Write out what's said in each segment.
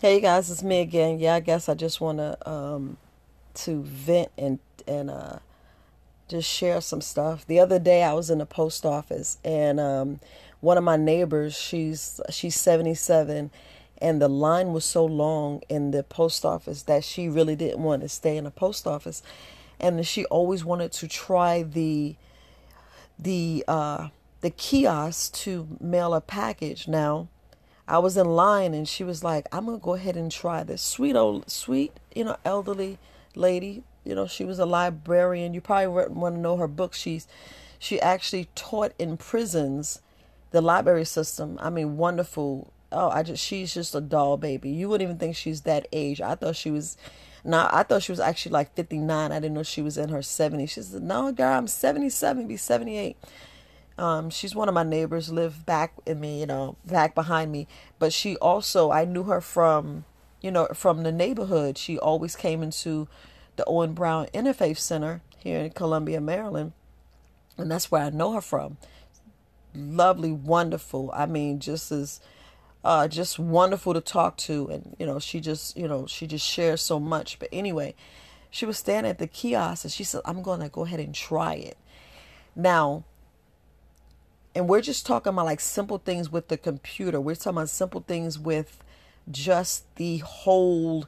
Hey guys, it's me again. Yeah, I guess I just want to um to vent and and uh just share some stuff. The other day I was in the post office and um one of my neighbors, she's she's 77 and the line was so long in the post office that she really didn't want to stay in the post office and she always wanted to try the the uh the kiosk to mail a package. Now, I was in line and she was like, I'm gonna go ahead and try this. Sweet old sweet, you know, elderly lady. You know, she was a librarian. You probably want to know her book. She's she actually taught in prisons, the library system. I mean, wonderful. Oh, I just she's just a doll baby. You wouldn't even think she's that age. I thought she was now I thought she was actually like 59. I didn't know she was in her 70s. She said, "No, girl, I'm 77, be 78." Um, she's one of my neighbors, live back in me, you know, back behind me. But she also, I knew her from, you know, from the neighborhood. She always came into the Owen Brown Interfaith Center here in Columbia, Maryland, and that's where I know her from. Lovely, wonderful. I mean, just as, uh, just wonderful to talk to, and you know, she just, you know, she just shares so much. But anyway, she was standing at the kiosk, and she said, "I'm going to go ahead and try it." Now, and we're just talking about like simple things with the computer. We're talking about simple things with just the whole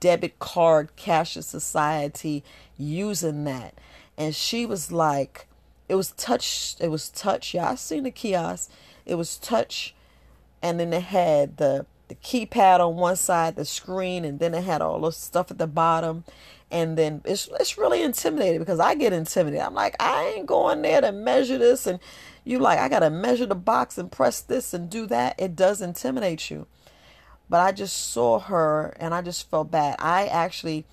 debit card cashless society using that. And she was like, it was touch, it was touch. Yeah, I seen the kiosk. It was touch, and then it had the the keypad on one side, the screen, and then it had all the stuff at the bottom. And then it's it's really intimidating because I get intimidated. I'm like, I ain't going there to measure this and you like I gotta measure the box and press this and do that. It does intimidate you. But I just saw her and I just felt bad. I actually,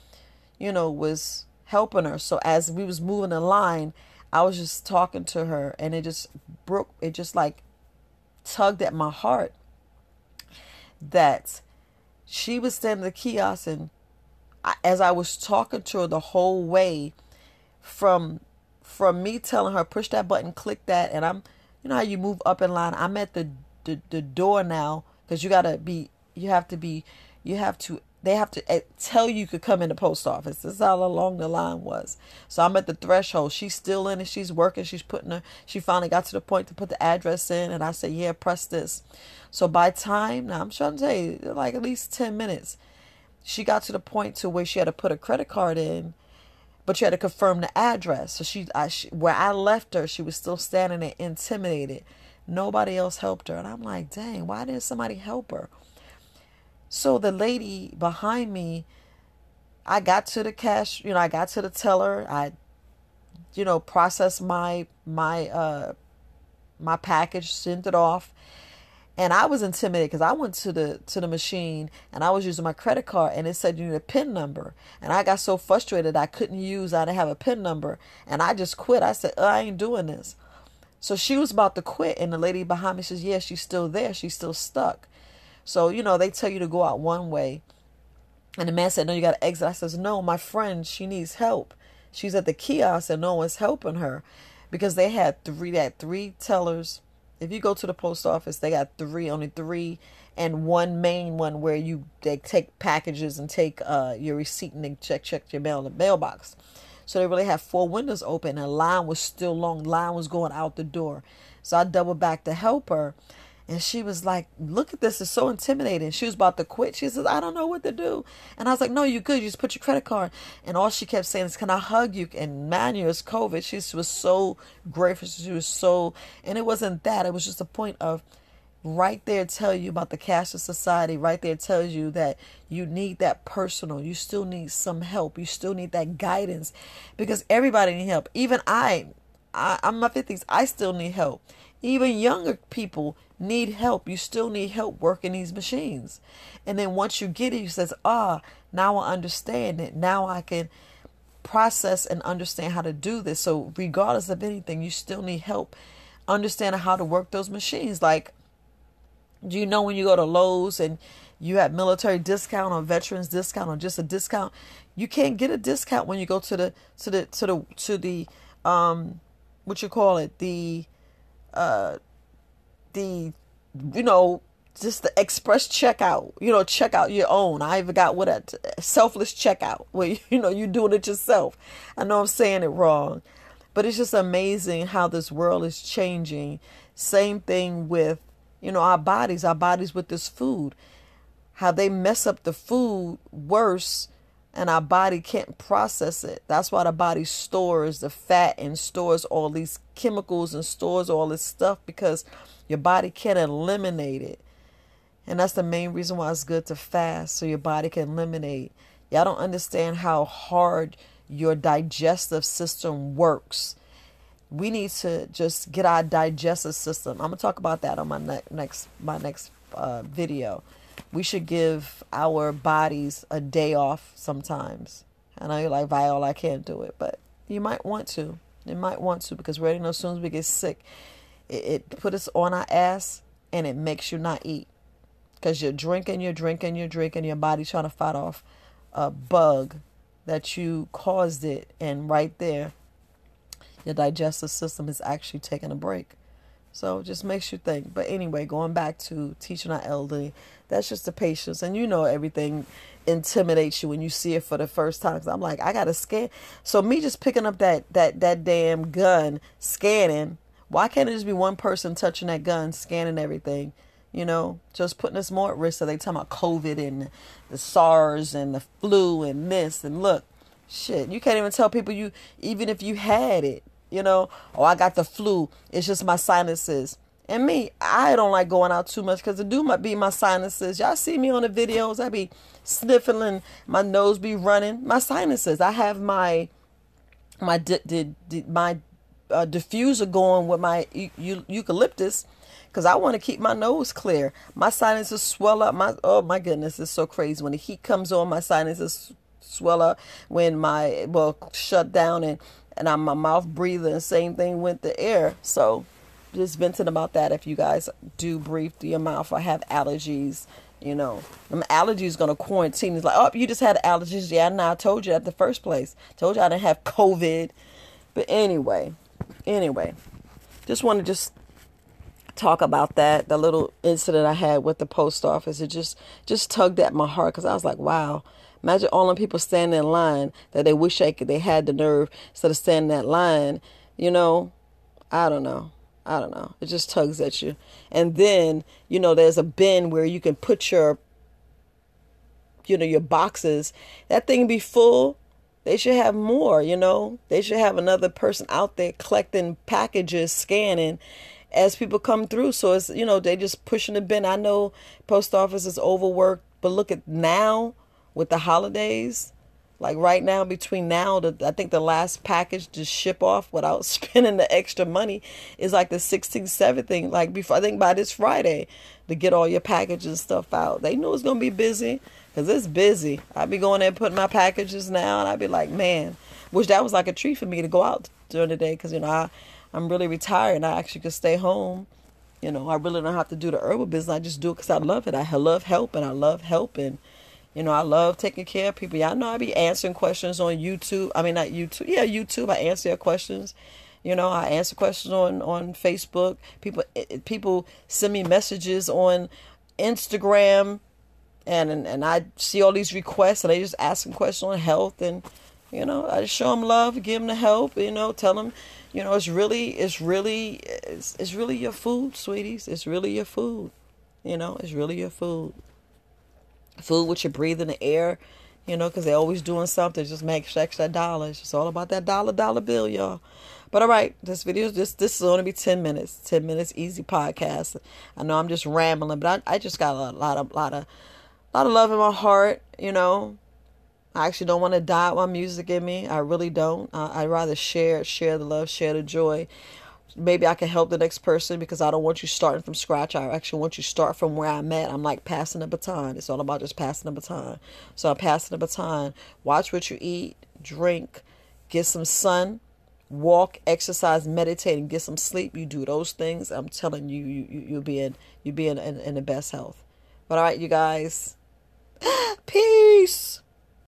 you know, was helping her. So as we was moving the line, I was just talking to her and it just broke it just like tugged at my heart that she was standing at the kiosk and as I was talking to her the whole way from from me telling her push that button, click that, and I'm you know how you move up in line. I'm at the the, the door now because you gotta be you have to be you have to they have to eh, tell you could come in the post office. This is how long the line was. So I'm at the threshold. She's still in it. She's working. She's putting her. She finally got to the point to put the address in, and I said, "Yeah, press this." So by time now, I'm trying to tell you, like at least ten minutes, she got to the point to where she had to put a credit card in, but she had to confirm the address. So she, I, she, where I left her, she was still standing there, intimidated. Nobody else helped her, and I'm like, "Dang, why didn't somebody help her?" So the lady behind me, I got to the cash, you know, I got to the teller. I, you know, processed my my uh my package, sent it off. And I was intimidated because I went to the to the machine and I was using my credit card and it said you need a PIN number. And I got so frustrated I couldn't use I didn't have a PIN number. And I just quit. I said, oh, I ain't doing this. So she was about to quit and the lady behind me says, Yeah, she's still there. She's still stuck. So, you know, they tell you to go out one way. And the man said, No, you got to exit. I says, No, my friend, she needs help. She's at the kiosk and no one's helping her because they had three, had three tellers. If you go to the post office, they got three, only three, and one main one where you they take packages and take uh, your receipt and they check check your mail in the mailbox. So they really had four windows open and line was still long. Line was going out the door. So I doubled back to help her. And she was like, Look at this, it's so intimidating. She was about to quit. She says, I don't know what to do. And I was like, No, you could. You just put your credit card. And all she kept saying is, Can I hug you? And man, you, it's COVID. She was so grateful. She was so, and it wasn't that. It was just a point of right there tell you about the cashless society. Right there tells you that you need that personal. You still need some help. You still need that guidance because everybody need help. Even I, I I'm in my 50s. I still need help. Even younger people need help. You still need help working these machines. And then once you get it, you says, ah, now I understand it. Now I can process and understand how to do this. So regardless of anything, you still need help understanding how to work those machines. Like, do you know when you go to Lowe's and you have military discount or veterans discount or just a discount? You can't get a discount when you go to the to the to the to the um what you call it the uh, the you know just the express checkout, you know, check out your own. I even got what a selfless checkout where you know you're doing it yourself. I know I'm saying it wrong, but it's just amazing how this world is changing. Same thing with you know our bodies, our bodies with this food, how they mess up the food worse and our body can't process it. That's why the body stores the fat and stores all these chemicals and stores all this stuff because your body can't eliminate it. And that's the main reason why it's good to fast so your body can eliminate. Y'all don't understand how hard your digestive system works. We need to just get our digestive system. I'm gonna talk about that on my ne- next my next uh, video we should give our bodies a day off sometimes. I know you're like, Viola, I can't do it, but you might want to. You might want to because we already know as soon as we get sick, it, it put us on our ass and it makes you not eat because you're drinking, you're drinking, you're drinking, your body's trying to fight off a bug that you caused it, and right there, your digestive system is actually taking a break. So it just makes you think. But anyway, going back to teaching our elderly, that's just the patience. And you know, everything intimidates you when you see it for the first time. Cause I'm like, I got to scan. So me just picking up that, that, that damn gun, scanning, why can't it just be one person touching that gun, scanning everything? You know, just putting us more at risk. So they talking about COVID and the SARS and the flu and this and look, shit, you can't even tell people you, even if you had it, you know, oh, I got the flu. It's just my sinuses. And me, I don't like going out too much because it do might be my sinuses. Y'all see me on the videos. I be sniffling, my nose be running. My sinuses. I have my my di- di- di- my uh, diffuser going with my eu- eucalyptus because I want to keep my nose clear. My sinuses swell up. My oh my goodness, it's so crazy when the heat comes on. My sinuses swell up when my well shut down and and I'm my mouth breathing. Same thing with the air. So just venting about that if you guys do breathe through your mouth or have allergies. You know, them allergies gonna quarantine. It's like, oh, you just had allergies. Yeah, no, I told you at the first place. Told you I didn't have COVID. But anyway, anyway, just want to just talk about that. The little incident I had with the post office. It just just tugged at my heart because I was like, wow Imagine all the people standing in line that they wish they could, they had the nerve instead of standing that line. You know, I don't know. I don't know. It just tugs at you. And then, you know, there's a bin where you can put your, you know, your boxes. That thing be full. They should have more, you know. They should have another person out there collecting packages, scanning as people come through. So it's, you know, they just pushing the bin. I know post office is overworked, but look at now with the holidays. Like right now, between now, the, I think the last package to ship off without spending the extra money is like the 16th, 17th. thing. Like before, I think by this Friday to get all your packages and stuff out. They know it's going to be busy because it's busy. I'd be going there and putting my packages now and I'd be like, man, which that was like a treat for me to go out during the day because, you know, I, I'm really retired and I actually could stay home. You know, I really don't have to do the herbal business. I just do it because I love it. I love helping. I love helping. You know, I love taking care of people. Y'all know I be answering questions on YouTube. I mean, not YouTube. Yeah, YouTube. I answer your questions. You know, I answer questions on on Facebook. People eh, eh, people send me messages on Instagram, and and, and I see all these requests, and they just ask them questions on health, and you know, I just show them love, give them the help. You know, tell them, you know, it's really, it's really, it's, it's really your food, sweeties. It's really your food. You know, it's really your food food what you breathe in the air, you know, because they're always doing something, just make extra dollars. It's all about that dollar dollar bill, y'all. But all right, this video is just this is only be ten minutes, ten minutes easy podcast. I know I'm just rambling, but I, I just got a lot of lot of lot of love in my heart, you know. I actually don't want to die with my music in me. I really don't. Uh, I'd rather share share the love, share the joy maybe I can help the next person because I don't want you starting from scratch. I actually want you start from where I'm at. I'm like passing the baton. It's all about just passing the baton. So I'm passing the baton. Watch what you eat, drink, get some sun, walk, exercise, meditate, and get some sleep. You do those things. I'm telling you, you, you you'll be in you'll be in, in, in the best health. But all right, you guys, peace.